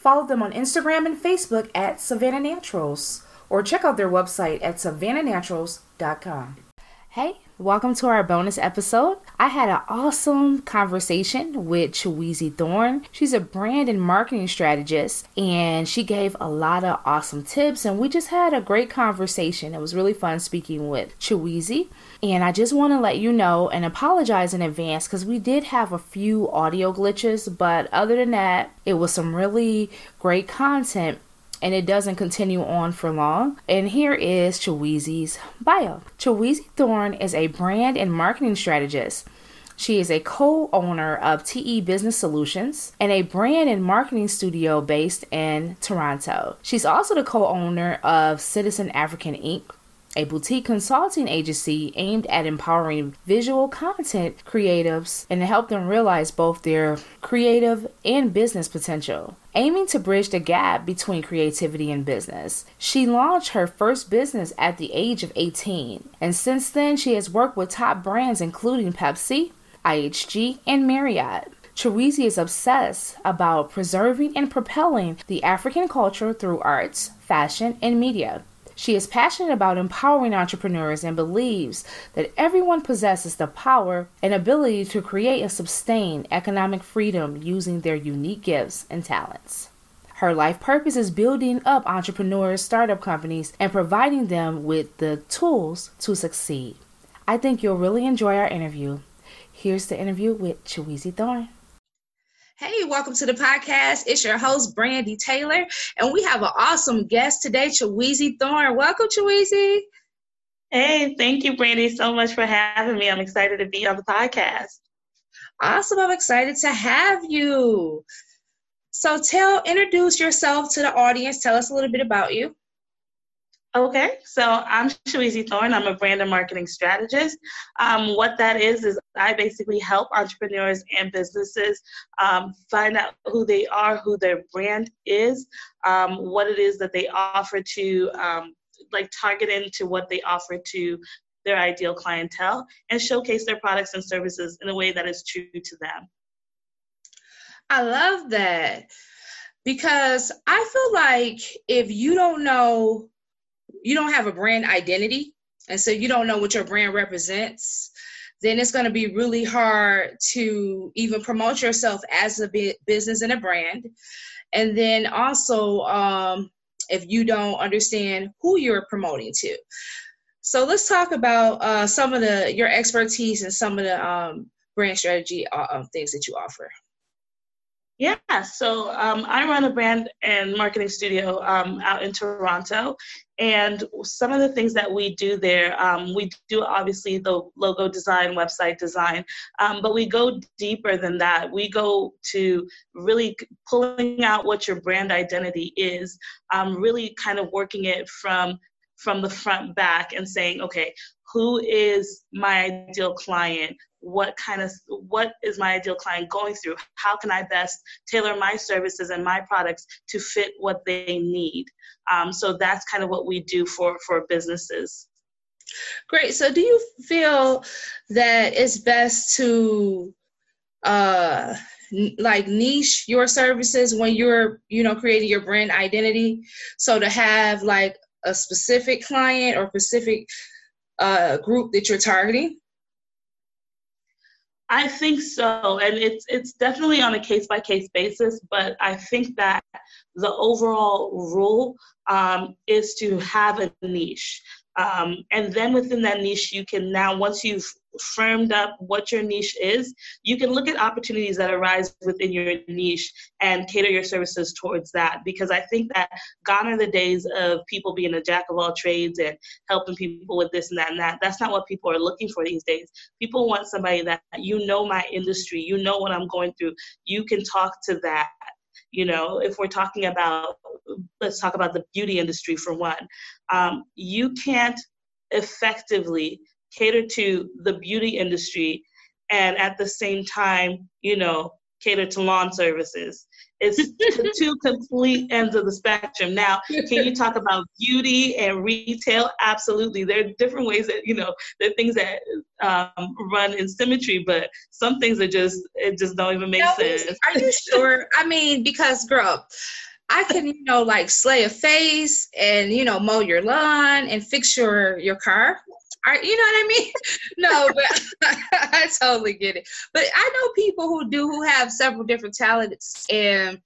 Follow them on Instagram and Facebook at Savannah Naturals or check out their website at savannahnaturals.com. Hey, welcome to our bonus episode. I had an awesome conversation with Chiweezy Thorne. She's a brand and marketing strategist, and she gave a lot of awesome tips, and we just had a great conversation. It was really fun speaking with Chiweezy. And I just want to let you know and apologize in advance because we did have a few audio glitches, but other than that, it was some really great content and it doesn't continue on for long. And here is Chiweezy's bio. Chiweezy Thorne is a brand and marketing strategist. She is a co owner of TE Business Solutions and a brand and marketing studio based in Toronto. She's also the co owner of Citizen African Inc., a boutique consulting agency aimed at empowering visual content creatives and to help them realize both their creative and business potential. Aiming to bridge the gap between creativity and business, she launched her first business at the age of 18, and since then she has worked with top brands including Pepsi, IHG, and Marriott. Chiweezy is obsessed about preserving and propelling the African culture through arts, fashion, and media. She is passionate about empowering entrepreneurs and believes that everyone possesses the power and ability to create and sustain economic freedom using their unique gifts and talents. Her life purpose is building up entrepreneurs, startup companies, and providing them with the tools to succeed. I think you'll really enjoy our interview. Here's the interview with Chiweezy Thorne. Hey, welcome to the podcast. It's your host, Brandy Taylor, and we have an awesome guest today, Chiweezy Thorne. Welcome, Chiweezy. Hey, thank you, Brandy, so much for having me. I'm excited to be on the podcast. Awesome. I'm excited to have you. So tell, introduce yourself to the audience. Tell us a little bit about you. Okay, so I'm Chiweezy Thorne. I'm a brand and marketing strategist. Um, what that is is I basically help entrepreneurs and businesses um, find out who they are, who their brand is, um, what it is that they offer to, um, like target into what they offer to their ideal clientele, and showcase their products and services in a way that is true to them. I love that because I feel like if you don't know you don't have a brand identity and so you don't know what your brand represents then it's going to be really hard to even promote yourself as a business and a brand. And then also um, if you don't understand who you're promoting to. So let's talk about uh, some of the your expertise and some of the um, brand strategy uh, um, things that you offer. Yeah, so um, I run a brand and marketing studio um, out in Toronto, and some of the things that we do there, um, we do obviously the logo design, website design, um, but we go deeper than that. We go to really pulling out what your brand identity is, um, really kind of working it from from the front back and saying, okay, who is my ideal client? What kind of what is my ideal client going through? How can i best tailor my services and my products to fit what they need? Um, so that's kind of what we do for for businesses. Great. So do you feel that it's best to uh like niche your services when you're you know creating your brand identity? So to have like a specific client or specific uh, group that you're targeting I think so, and it's it's definitely on a case by case basis. But I think that the overall rule um, is to have a niche, um, and then within that niche, you can now once you've firmed up what your niche is, you can look at opportunities that arise within your niche and cater your services towards that. Because I think that gone are the days of people being a jack of all trades and helping people with this and that and that. That's not what people are looking for these days. People want somebody that you know my industry, you know what I'm going through, you can talk to that. You know, if we're talking about let's talk about the beauty industry for one. Um, you can't effectively cater to the beauty industry and at the same time, you know, cater to lawn services. It's two complete ends of the spectrum. Now, can you talk about beauty and retail? Absolutely. There are different ways that, you know, there are things that um, run in symmetry, but some things are just, it just don't even make no, sense. Are you sure? I mean, because, girl, I can, you know, like slay a face and, you know, mow your lawn and fix your, your car. Are, you know what I mean? no, but I totally get it. But I know people who do who have several different talents and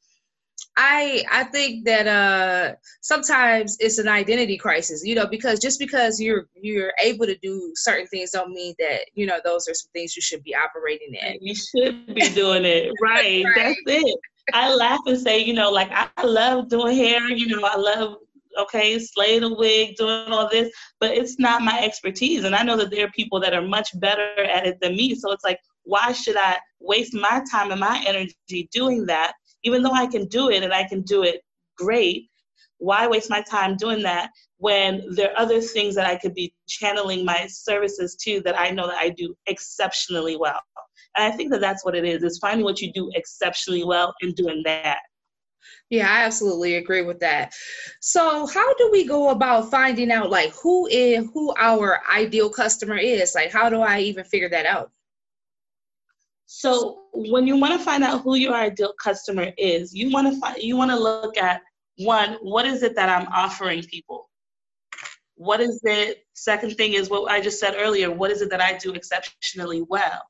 I I think that uh sometimes it's an identity crisis, you know, because just because you're you're able to do certain things don't mean that, you know, those are some things you should be operating in. You should be doing it. Right. right. That's it. I laugh and say, you know, like I love doing hair, you know, I love okay, slay the wig, doing all this, but it's not my expertise. And I know that there are people that are much better at it than me. So it's like, why should I waste my time and my energy doing that? Even though I can do it and I can do it great, why waste my time doing that when there are other things that I could be channeling my services to that I know that I do exceptionally well? And I think that that's what it is, is finding what you do exceptionally well and doing that. Yeah, I absolutely agree with that. So, how do we go about finding out like who is who our ideal customer is? Like how do I even figure that out? So, when you want to find out who your ideal customer is, you want to find you want to look at one, what is it that I'm offering people? What is it? Second thing is what I just said earlier, what is it that I do exceptionally well?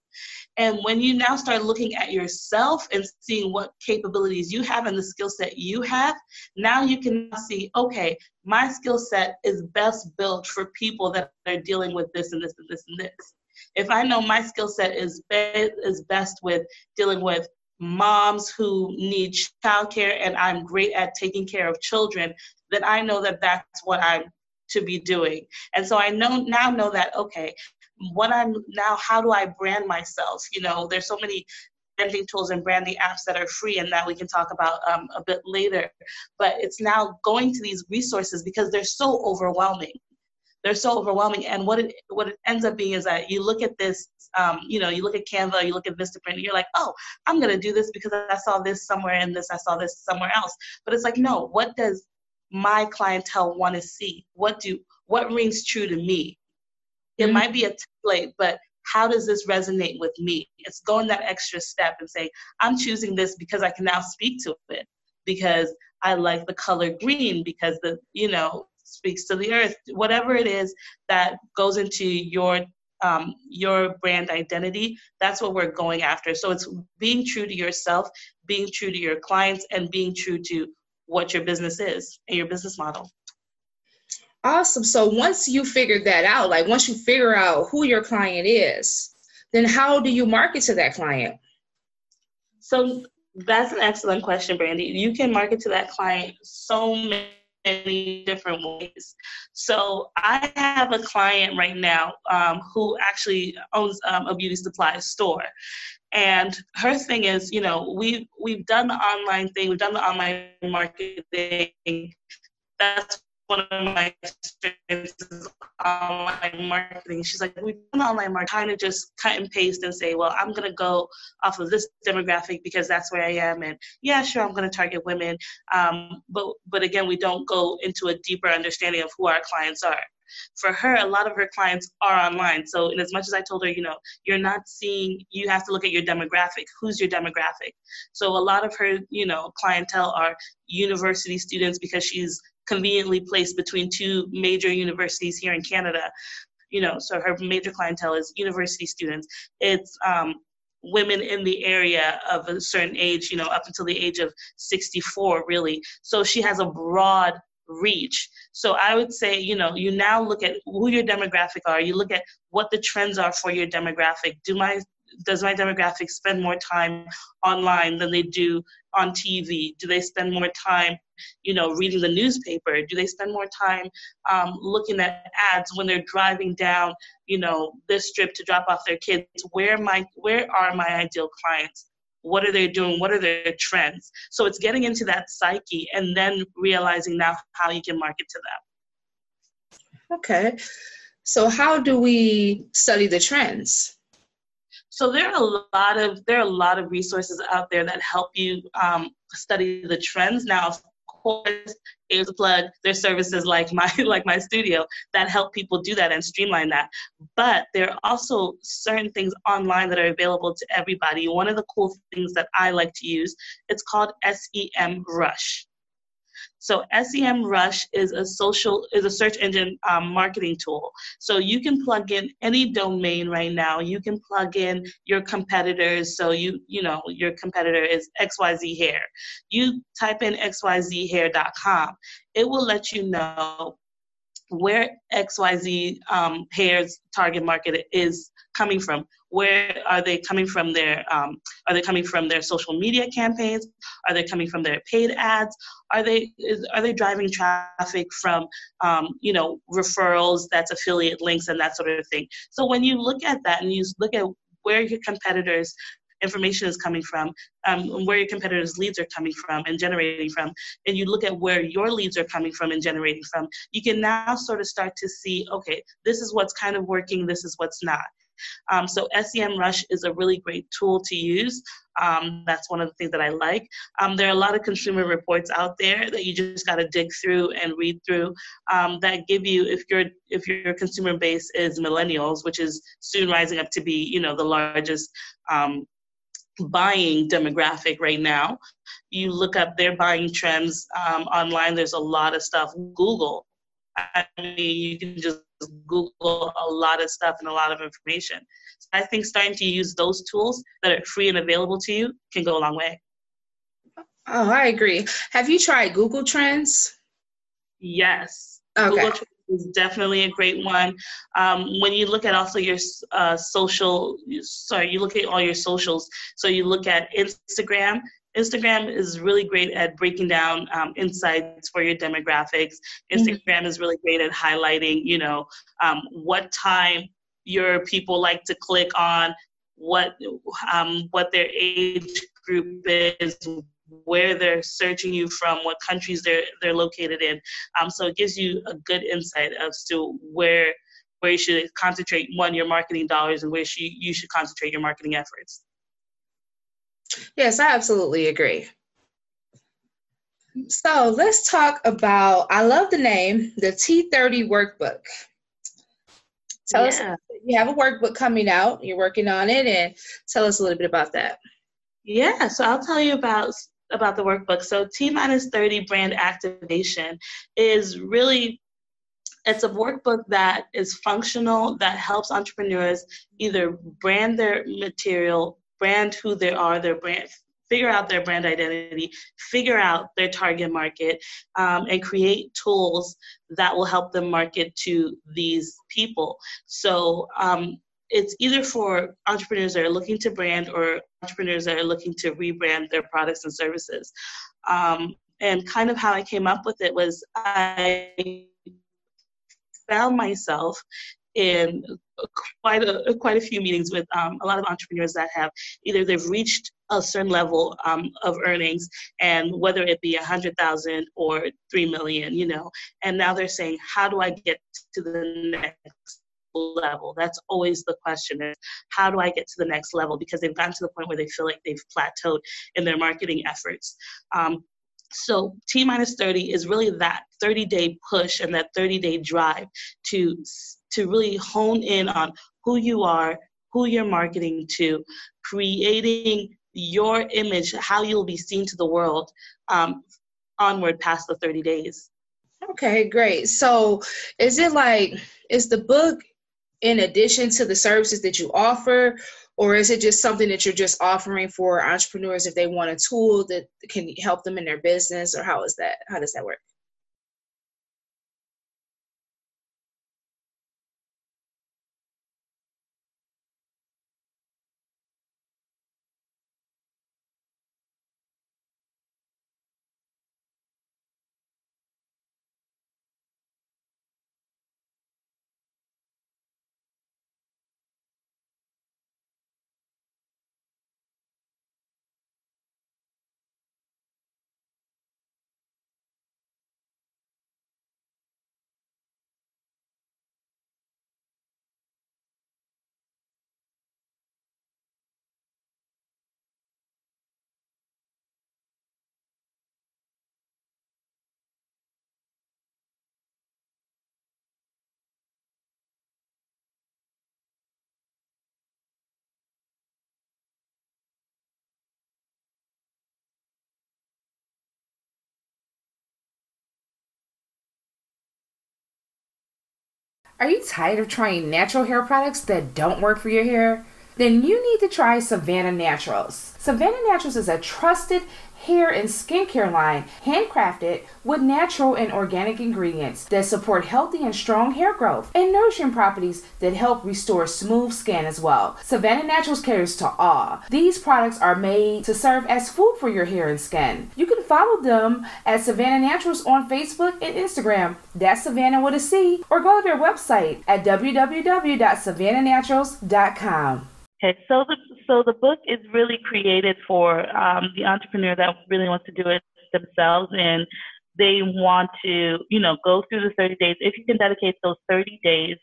And when you now start looking at yourself and seeing what capabilities you have and the skill set you have, now you can see, okay, my skill set is best built for people that are dealing with this and this and this and this. If I know my skill set is be- is best with dealing with moms who need childcare and I'm great at taking care of children, then I know that that's what I'm to be doing. And so I know now know that okay, what I'm now, how do I brand myself? You know, there's so many branding tools and branding apps that are free and that we can talk about um, a bit later. But it's now going to these resources because they're so overwhelming. They're so overwhelming, and what it what it ends up being is that you look at this, um, you know, you look at Canva, you look at Vistaprint, and you're like, oh, I'm gonna do this because I saw this somewhere in this, I saw this somewhere else. But it's like, no, what does my clientele want to see? What do what rings true to me? It mm-hmm. might be a template, but how does this resonate with me? It's going that extra step and saying, I'm choosing this because I can now speak to it, because I like the color green, because the, you know, speaks to the earth, whatever it is that goes into your um, your brand identity, that's what we're going after. So it's being true to yourself, being true to your clients, and being true to what your business is and your business model. Awesome. So once you figure that out, like once you figure out who your client is, then how do you market to that client? So that's an excellent question, Brandy. You can market to that client so many different ways. So I have a client right now um, who actually owns um, a beauty supply store. And her thing is, you know, we we've done the online thing, we've done the online marketing. That's one of my experiences online marketing. She's like, we've done online marketing, kind of just cut and paste and say, well, I'm going to go off of this demographic because that's where I am. And yeah, sure, I'm going to target women. Um, but, but again, we don't go into a deeper understanding of who our clients are. For her, a lot of her clients are online. So, in as much as I told her, you know, you're not seeing, you have to look at your demographic. Who's your demographic? So, a lot of her, you know, clientele are university students because she's conveniently placed between two major universities here in Canada. You know, so her major clientele is university students. It's um, women in the area of a certain age, you know, up until the age of 64, really. So she has a broad reach. So I would say, you know, you now look at who your demographic are. You look at what the trends are for your demographic. Do my does my demographic spend more time online than they do on TV? Do they spend more time, you know, reading the newspaper? Do they spend more time um, looking at ads when they're driving down, you know, this strip to drop off their kids? Where my where are my ideal clients? what are they doing what are their trends so it's getting into that psyche and then realizing now how you can market to them okay so how do we study the trends so there are a lot of there are a lot of resources out there that help you um, study the trends. Now of course here's a plug there's services like my like my studio that help people do that and streamline that. But there are also certain things online that are available to everybody. One of the cool things that i like to use it's called SEMrush so SEMrush is a social is a search engine um, marketing tool. So you can plug in any domain right now. You can plug in your competitors. So you you know your competitor is XYZ Hair. You type in xyzhair.com. It will let you know where XYZ um, Hair's target market is coming from? Where are they coming from their um, are they coming from their social media campaigns? Are they coming from their paid ads? Are they is, are they driving traffic from um, you know referrals that's affiliate links and that sort of thing? So when you look at that and you look at where your competitors information is coming from, um, where your competitors' leads are coming from and generating from, and you look at where your leads are coming from and generating from, you can now sort of start to see, okay, this is what's kind of working, this is what's not. Um, so SEMrush is a really great tool to use. Um, that's one of the things that I like. Um, there are a lot of consumer reports out there that you just got to dig through and read through um, that give you if your if your consumer base is millennials, which is soon rising up to be you know the largest um, buying demographic right now. You look up their buying trends um, online. There's a lot of stuff. Google. I mean, you can just Google a lot of stuff and a lot of information. So I think starting to use those tools that are free and available to you can go a long way. Oh, I agree. Have you tried Google Trends? Yes. Okay. Google Trends is definitely a great one. Um, when you look at also your uh, social, sorry, you look at all your socials. So you look at Instagram, Instagram is really great at breaking down um, insights for your demographics. Mm-hmm. Instagram mm-hmm. is really great at highlighting, you know, um, what time your people like to click on, what um, what their age group is, where they're searching you from, what countries they're they're located in. Um, so it gives you a good insight as to where where you should concentrate one your marketing dollars and where you, you should concentrate your marketing efforts. Yes, I absolutely agree. So let's talk about, I love the name, the T30 workbook. Tell yeah. us, you have a workbook coming out, you're working on it, and tell us a little bit about that. Yeah, so I'll tell you about about the workbook. So T minus 30 brand activation is really it's a workbook that is functional that helps entrepreneurs either brand their material brand who they are, their brand, figure out their brand identity, figure out their target market, um, and create tools that will help them market to these people. So um, it's either for entrepreneurs that are looking to brand or entrepreneurs that are looking to rebrand their products and services. Um, and kind of how I came up with it was I found myself in quite a quite a few meetings with um, a lot of entrepreneurs that have either they've reached a certain level um, of earnings and whether it be a hundred thousand or three million you know and now they're saying how do i get to the next level? That's always the question is how do i get to the next level? Because they've gotten to the point where they feel like they've plateaued in their marketing efforts. Um, so T minus 30 is really that 30 day push and that 30 day drive to to really hone in on who you are, who you're marketing to, creating your image, how you'll be seen to the world um, onward past the 30 days. Okay, great. So is it like, is the book in addition to the services that you offer, or is it just something that you're just offering for entrepreneurs if they want a tool that can help them in their business, or how is that? How does that work? Are you tired of trying natural hair products that don't work for your hair? Then you need to try Savannah Naturals. Savannah Naturals is a trusted hair and skincare line handcrafted with natural and organic ingredients that support healthy and strong hair growth and nourishing properties that help restore smooth skin as well. Savannah Naturals caters to all. These products are made to serve as food for your hair and skin. You can follow them at Savannah Naturals on Facebook and Instagram. That's Savannah with a C, or go to their website at www.savannahnaturals.com. Okay, so the so the book is really created for um, the entrepreneur that really wants to do it themselves and they want to, you know, go through the 30 days. If you can dedicate those 30 days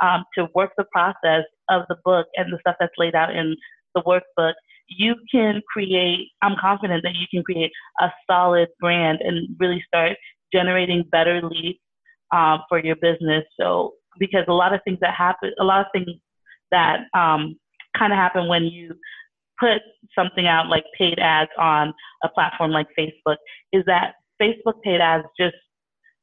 um, to work the process of the book and the stuff that's laid out in the workbook, you can create. I'm confident that you can create a solid brand and really start generating better leads um, for your business. So because a lot of things that happen, a lot of things that um, kind of happen when you put something out like paid ads on a platform like Facebook is that Facebook paid ads just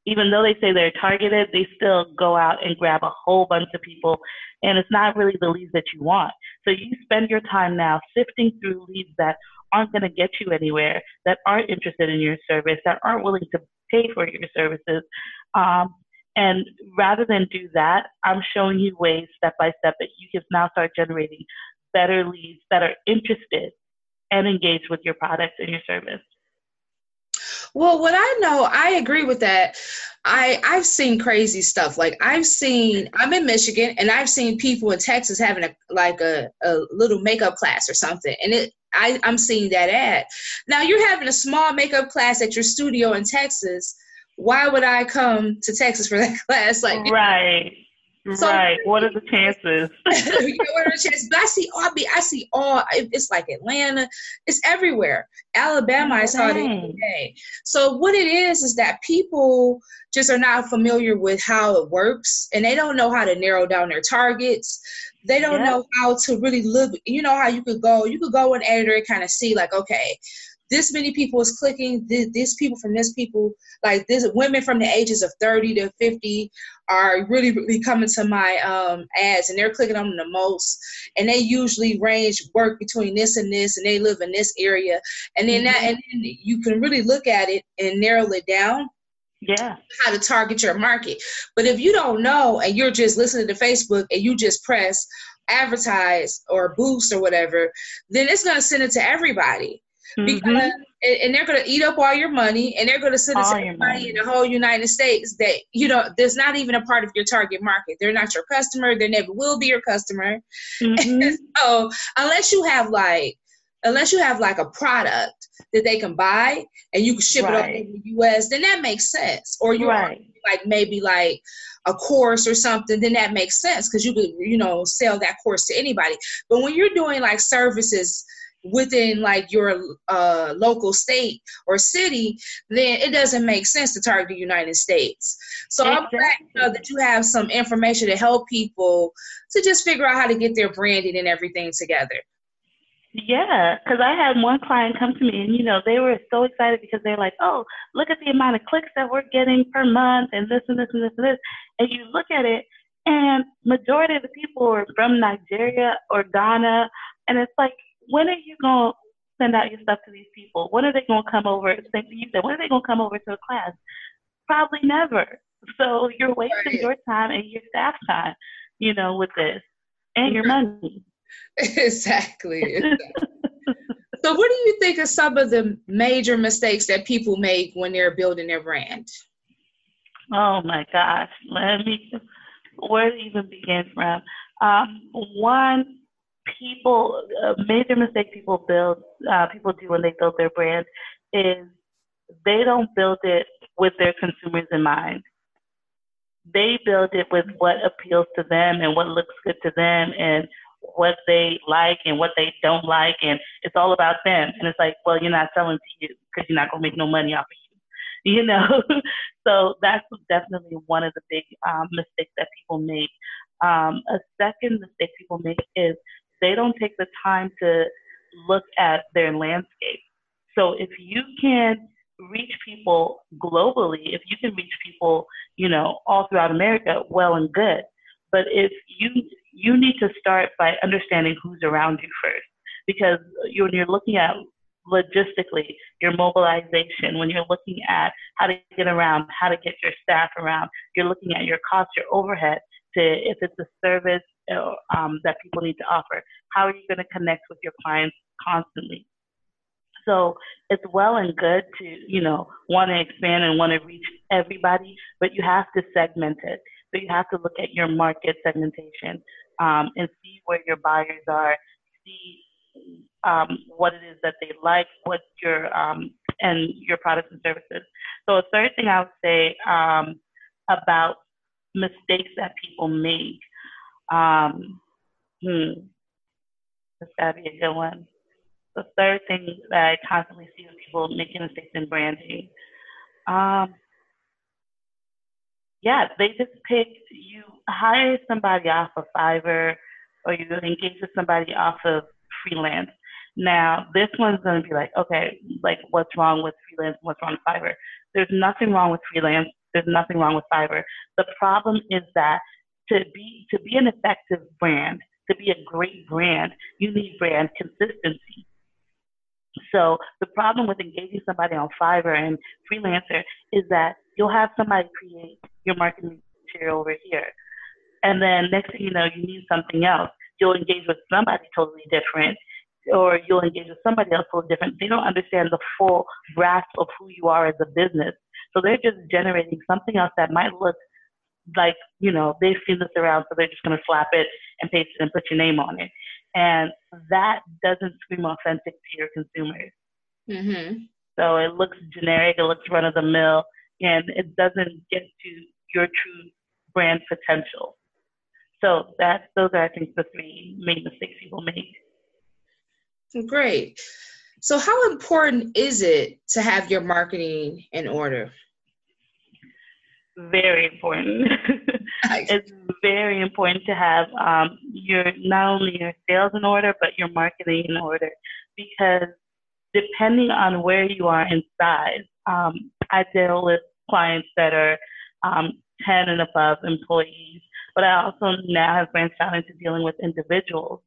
even though they say they're targeted, they still go out and grab a whole bunch of people, and it's not really the leads that you want. So you spend your time now sifting through leads that aren't going to get you anywhere, that aren't interested in your service, that aren't willing to pay for your services. Um, and rather than do that, I'm showing you ways step by step that you can now start generating better leads that are interested and engaged with your products and your service. Well, what I know, I agree with that. I I've seen crazy stuff. Like I've seen, I'm in Michigan, and I've seen people in Texas having a like a, a little makeup class or something, and it I I'm seeing that ad. Now you're having a small makeup class at your studio in Texas why would I come to Texas for that class? Like, right. So, right. What are the chances? you know, what are the chances? But I see all. I see all. It's like Atlanta. It's everywhere. Alabama. I saw it every day. So what it is is that people just are not familiar with how it works, and they don't know how to narrow down their targets. They don't yep. know how to really look. You know how you could go. You could go in editor and kind of see like, okay, this many people is clicking this, this people from this people like this women from the ages of 30 to 50 are really really coming to my um, ads and they're clicking on them the most. And they usually range work between this and this and they live in this area. And then that mm-hmm. and then you can really look at it and narrow it down yeah. how to target your market. But if you don't know and you're just listening to facebook and you just press advertise or boost or whatever then it's going to send it to everybody because mm-hmm. and they're going to eat up all your money and they're going to send to everybody in the whole united states that you know there's not even a part of your target market they're not your customer they never will be your customer mm-hmm. so unless you have like unless you have like a product that they can buy and you can ship right. it over to the us then that makes sense or you right. like maybe like a course or something, then that makes sense because you could, you know, sell that course to anybody. But when you're doing like services within like your uh, local state or city, then it doesn't make sense to target the United States. So exactly. I'm glad you know, that you have some information to help people to just figure out how to get their branding and everything together. Yeah, because I had one client come to me and, you know, they were so excited because they're like, oh, look at the amount of clicks that we're getting per month and this and this and this and this. And you look at it and majority of the people are from Nigeria or Ghana. And it's like, when are you going to send out your stuff to these people? When are they going to come over? Same thing you said. When are they going to come over to a class? Probably never. So you're wasting right. your time and your staff time, you know, with this and your money. Exactly. exactly. so, what do you think are some of the major mistakes that people make when they're building their brand? Oh my gosh, let me. Where to even begin from? Um, one people a major mistake people build uh, people do when they build their brand is they don't build it with their consumers in mind. They build it with what appeals to them and what looks good to them and what they like and what they don't like and it's all about them. And it's like well you're not selling to you because you're not going to make no money off of you you know? So that's definitely one of the big um, mistakes that people make. Um, a second mistake people make is they don't take the time to look at their landscape. So if you can reach people globally, if you can reach people, you know, all throughout America, well and good. But if you you need to start by understanding who's around you first, because when you're looking at logistically your mobilization, when you're looking at how to get around, how to get your staff around, you're looking at your cost, your overhead. To if it's a service um, that people need to offer, how are you going to connect with your clients constantly? So it's well and good to, you know, want to expand and want to reach everybody, but you have to segment it. So you have to look at your market segmentation um, and see where your buyers are, see um, what it is that they like, what your um, and your products and services. So a third thing I would say um, about mistakes that people make. Um, hmm, gotta be a good one the third thing that I constantly see with people making mistakes in branding. Um, yeah, they just pick, you hire somebody off of Fiverr or you engage with somebody off of freelance. Now, this one's going to be like, okay, like what's wrong with freelance? What's wrong with Fiverr? There's nothing wrong with freelance. There's nothing wrong with Fiverr. The problem is that to be to be an effective brand, to be a great brand, you need brand consistency. So the problem with engaging somebody on Fiverr and freelancer is that you'll have somebody create your marketing material over here. And then next thing you know, you need something else. You'll engage with somebody totally different or you'll engage with somebody else totally different. They don't understand the full grasp of who you are as a business. So they're just generating something else that might look like, you know, they've seen this around, so they're just going to slap it and paste it and put your name on it. And that doesn't scream authentic to your consumers. Mm-hmm. So it looks generic, it looks run of the mill, and it doesn't get to your true brand potential. So that those are I think the three main mistakes people make. Great. So how important is it to have your marketing in order? Very important. it's very important to have um, your not only your sales in order, but your marketing in order, because depending on where you are in size, um, I deal with clients that are um, 10 and above employees, but I also now have branched out into dealing with individuals.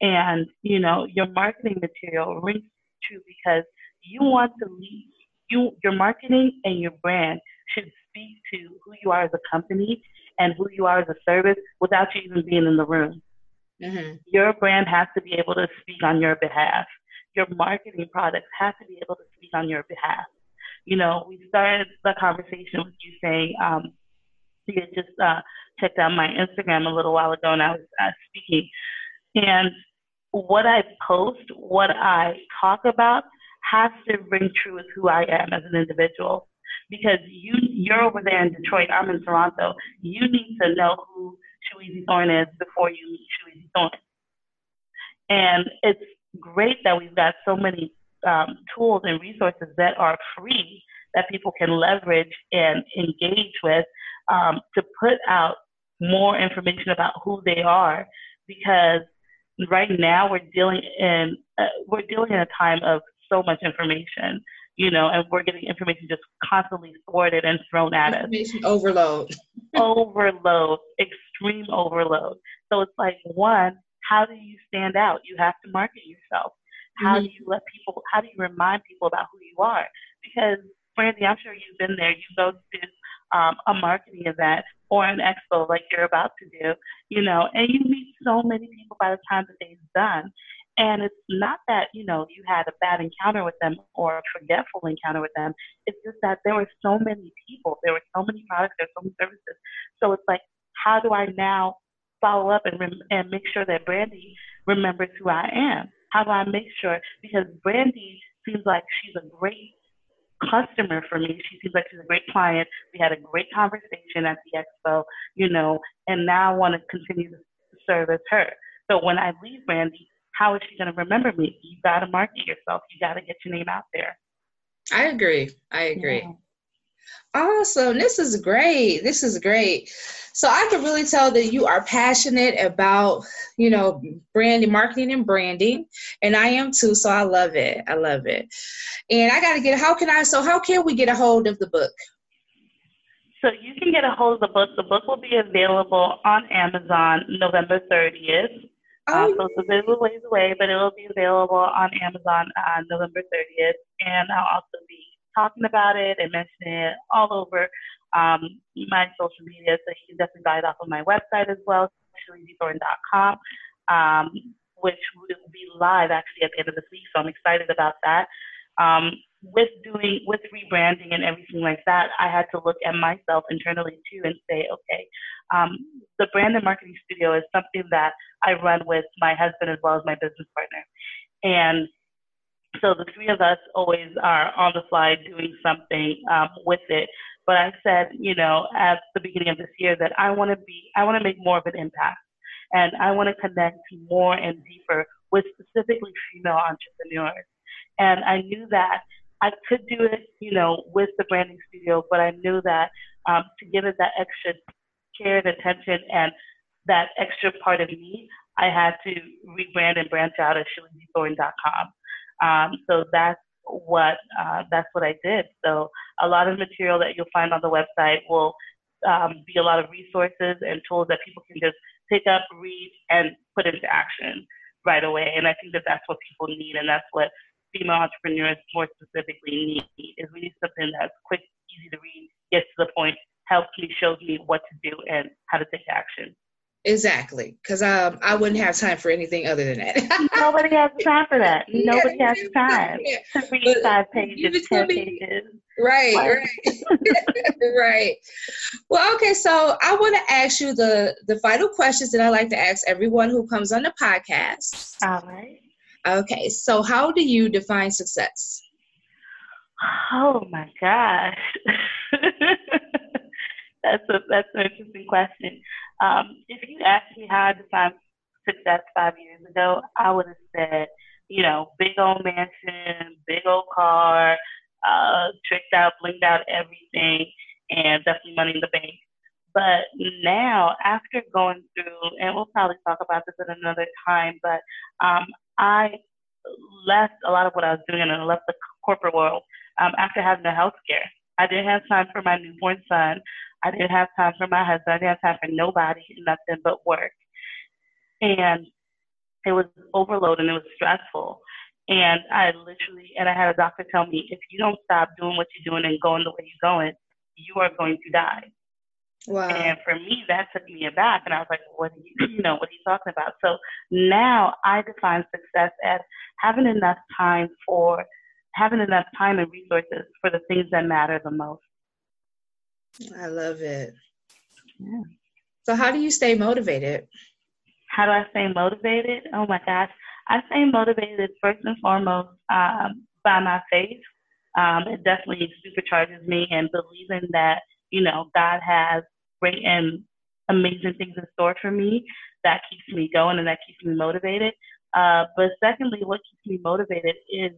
And, you know, your marketing material rings true because you want to lead, you, your marketing and your brand should speak to who you are as a company and who you are as a service without you even being in the room. Mm-hmm. Your brand has to be able to speak on your behalf. Your marketing products have to be able to speak on your behalf. You know, we started the conversation with you saying um, you had just uh, checked out my Instagram a little while ago and I was uh, speaking. And what I post, what I talk about, has to ring true with who I am as an individual because you you're over there in Detroit, I'm in Toronto. You need to know who Chiweezy Thorne is before you meet Chiweezy Thorne. And it's great that we've got so many um, tools and resources that are free that people can leverage and engage with um, to put out more information about who they are because right now we're dealing in uh, we're dealing in a time of so much information you know, and we're getting information just constantly thwarted and thrown at us. Information overload. overload, extreme overload. So it's like, one, how do you stand out? You have to market yourself. How mm-hmm. do you let people, how do you remind people about who you are? Because, Brandy, I'm sure you've been there. You go to um, a marketing event or an expo like you're about to do, you know, and you meet so many people by the time the day's done. And it's not that, you know, you had a bad encounter with them or a forgetful encounter with them. It's just that there were so many people, there were so many products, there were so many services. So it's like, how do I now follow up and, rem- and make sure that Brandy remembers who I am? How do I make sure? Because Brandy seems like she's a great customer for me. She seems like she's a great client. We had a great conversation at the expo, you know, and now I want to continue to service her. So when I leave Brandy, how is she going to remember me? You got to market yourself. You got to get your name out there. I agree. I agree. Yeah. Awesome. This is great. This is great. So I can really tell that you are passionate about, you know, branding, marketing and branding. And I am too. So I love it. I love it. And I got to get, how can I, so how can we get a hold of the book? so you can get a hold of the book. The book will be available on Amazon November 30th. Oh, um, so it's a a ways away, but it will be available on Amazon on November 30th. And I'll also be talking about it and mentioning it all over um, my social media. So you can definitely buy it off of my website as well, ShaleeZThornton.com, um, which will be live actually at the end of this week. So I'm excited about that. Um, with doing with rebranding and everything like that, I had to look at myself internally too and say, okay, um, the brand and marketing studio is something that I run with my husband as well as my business partner, and so the three of us always are on the fly doing something um, with it. But I said, you know, at the beginning of this year that I want to be, I want to make more of an impact, and I want to connect more and deeper with specifically female entrepreneurs. And I knew that I could do it, you know, with the branding studio, but I knew that um, to give it that extra care and attention and that extra part of me, I had to rebrand and branch out at ShaleeZThornton.com. Um, so that's what uh, that's what I did. So a lot of material that you'll find on the website will um, be a lot of resources and tools that people can just pick up, read, and put into action right away. And I think that that's what people need, and that's what female entrepreneurs more specifically need is we need something that's quick, easy to read, gets to the point, helps me, shows me what to do and how to take action. Exactly, because um, I wouldn't have time for anything other than that. Nobody has time for that. Nobody has time yeah. to read but five pages, ten pages. Right, right, right. Well, okay. So I want to ask you the the final questions that I like to ask everyone who comes on the podcast. All right. Okay, so how do you define success? Oh my gosh. that's a that's an interesting question. Um, if you asked me how I define success five years ago, I would have said, you know, big old mansion, big old car, uh, tricked out, blinged out everything, and definitely money in the bank. But now, after going through, and we'll probably talk about this at another time, but um, I left a lot of what I was doing and I left the corporate world um, after having the health care. I didn't have time for my newborn son. I didn't have time for my husband. I didn't have time for nobody, nothing but work. And it was overload and it was stressful. And I literally, and I had a doctor tell me, if you don't stop doing what you're doing and going the way you're going, you are going to die. Wow. And for me, that took me aback, and I was like, "What are you, you know, what are you talking about?" So now I define success as having enough time for having enough time and resources for the things that matter the most. I love it. Yeah. So, how do you stay motivated? How do I stay motivated? Oh my gosh, I stay motivated first and foremost um, by my faith. Um, it definitely supercharges me and believing that you know, God has great and amazing things in store for me. That keeps me going and that keeps me motivated. Uh, but secondly, what keeps me motivated is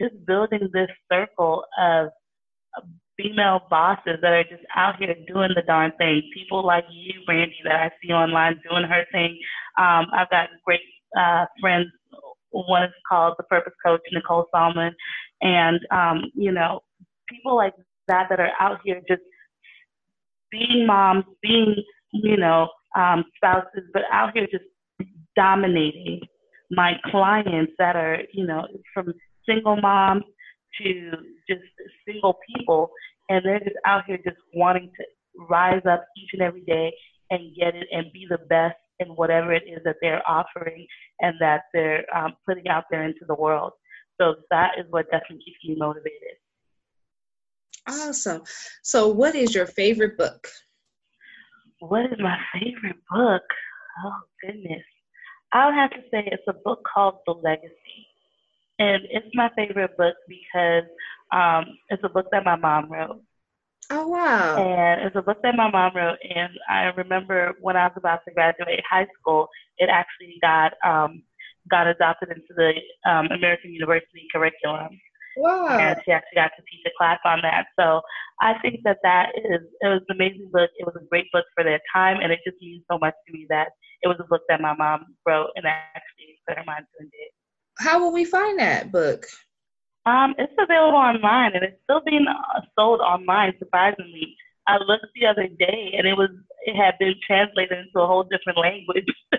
just building this circle of female bosses that are just out here doing the darn thing. People like you, Brandy, that I see online doing her thing. Um, I've got great uh, friends. One is called the Purpose Coach, Nicole Salmon, and um, you know, people like that that are out here just being moms, being, you know, um, spouses, but out here just dominating my clients that are, you know, from single moms to just single people. And they're just out here just wanting to rise up each and every day and get it and be the best in whatever it is that they're offering and that they're um, putting out there into the world. So that is what definitely keeps me motivated. Awesome. So, what is your favorite book? What is my favorite book? Oh, goodness. I would have to say it's a book called The Legacy. And it's my favorite book because um, it's a book that my mom wrote. Oh, wow. And it's a book that my mom wrote. And I remember when I was about to graduate high school, it actually got um, got adopted into the um, American University curriculum. Wow. And she actually got to teach a class on that. So I think that that is, it was an amazing book. It was a great book for their time. And it just means so much to me that it was a book that my mom wrote and actually put her mind to and did. How will we find that book? Um, it's available online and it's still being uh, sold online, surprisingly. I looked the other day and it was it had been translated into a whole different language.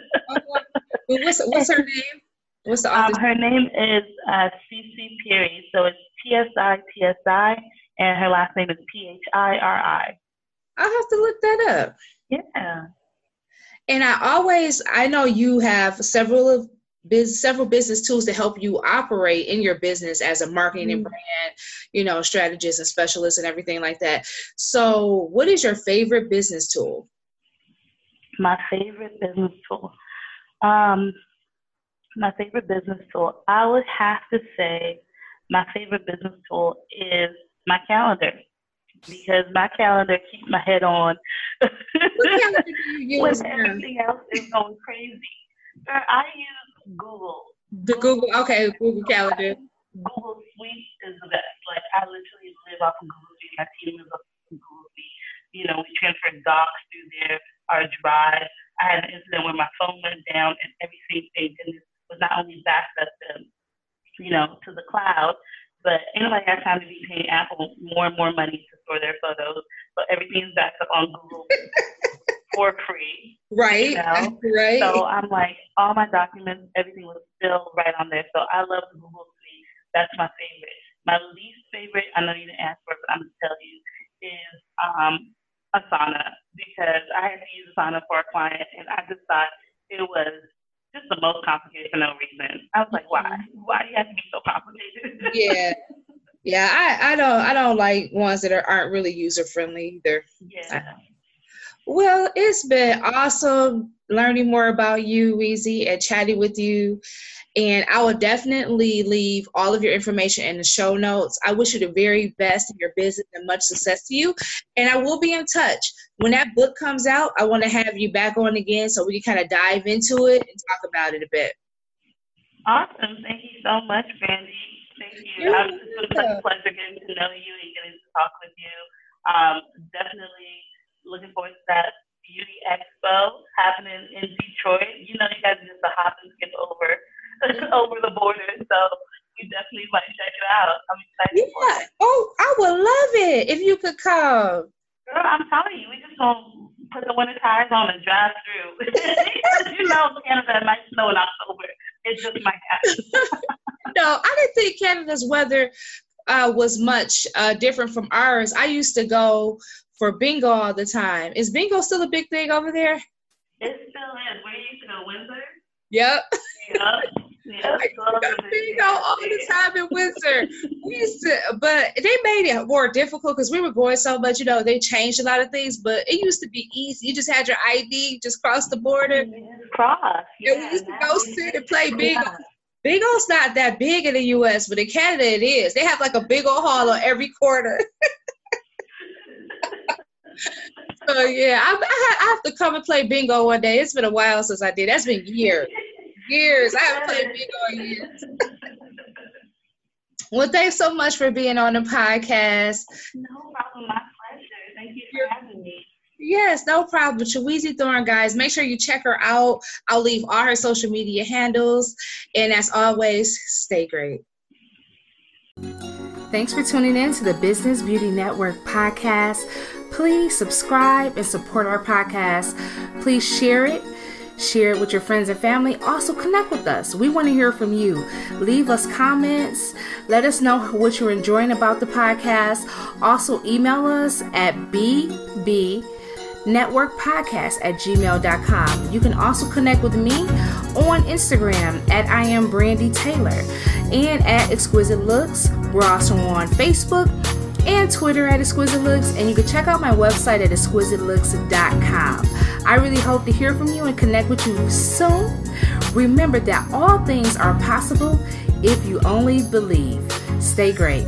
what's what's her name? What's the um, her name is uh, Tsitsi Phiri. So it's T S I T S I, and her last name is P H I R I. I'll have to look that up. Yeah. And I always, I know you have several of biz, several business tools to help you operate in your business as a marketing mm-hmm. and brand, you know, strategist and specialist and everything like that. So, what is your favorite business tool? My favorite business tool. Um, my favorite business tool. I would have to say my favorite business tool is my calendar because my calendar keeps my head on when everything else is going crazy. I use Google. The Google, okay, Google Calendar. Google Suite is the best. Like I literally live off of Google Suite. My team lives off of Google Suite. You know, we transfer docs through there, our drive. I had an incident where my phone went down and everything they did was not only backed up to, you know, to the cloud, but anybody has time to be paying Apple more and more money to store their photos. So everything's backed up on Google for free. Right. You know? Right. So I'm like, all my documents, everything was still right on there. So I love the Google Suite. That's my favorite. My least favorite, I know you didn't ask for it, but I'm gonna tell you, is um, Asana because I had to use Asana for a client, and I just thought it was just the most complicated for no reason. I was like, why? Why do you have to be so complicated? yeah. Yeah, I, I don't I don't like ones that are, aren't really user friendly either. Yeah. Well, it's been awesome learning more about you, Weezy, and chatting with you. And I will definitely leave all of your information in the show notes. I wish you the very best in your business and much success to you. And I will be in touch. When that book comes out, I want to have you back on again so we can kind of dive into it and talk about it a bit. Awesome. Thank you so much, Brandy. Thank you. Yeah. It's been such a pleasure getting to know you and getting to talk with you. Um, definitely looking forward to that beauty expo happening in Detroit. You know, you guys just a hop and skip over over the border. So you definitely might check it out. I'm excited yeah. Oh, I would love it if you could come. Girl, I'm telling you, we just gonna put the winter tires on and drive through. you know, Canada might snow in October. It just might happen. no, I didn't think Canada's weather uh, was much uh, different from ours. I used to go for bingo all the time. Is bingo still a big thing over there? It still is. Where you used to go, Windsor? Yep. Yep. Yeah, bingo all the time in Windsor. we used to, but they made it more difficult because we were going so much. You know, they changed a lot of things, but it used to be easy. You just had your ID, just cross the border. Cross. Yeah, and we used to go sit and play bingo. Yeah. Bingo's not that big in the U.S., but in Canada it is. They have like a big old hall on every corner. so yeah, I, I, have to come and play bingo one day. It's been a while since I did. That's been years years. I haven't played bingo in years. well, thanks so much for being on the podcast. No problem. My pleasure. Thank you for having me. Yes, no problem. Chiweezy Thorne, guys, make sure you check her out. I'll leave all her social media handles. And as always, stay great. Thanks for tuning in to the Business Beauty Network podcast. Please subscribe and support our podcast. Please share it Share it with your friends and family. Also, connect with us. We want to hear from you. Leave us comments. Let us know what you're enjoying about the podcast. Also, email us at bb networkpodcast at gmail.com. You can also connect with me on Instagram at I am Brandy Taylor and at Exquisite Looks. We're also on Facebook and Twitter at Exquisite Looks, and you can check out my website at exquisitelooks.com. I really hope to hear from you and connect with you soon. Remember that all things are possible if you only believe. Stay great.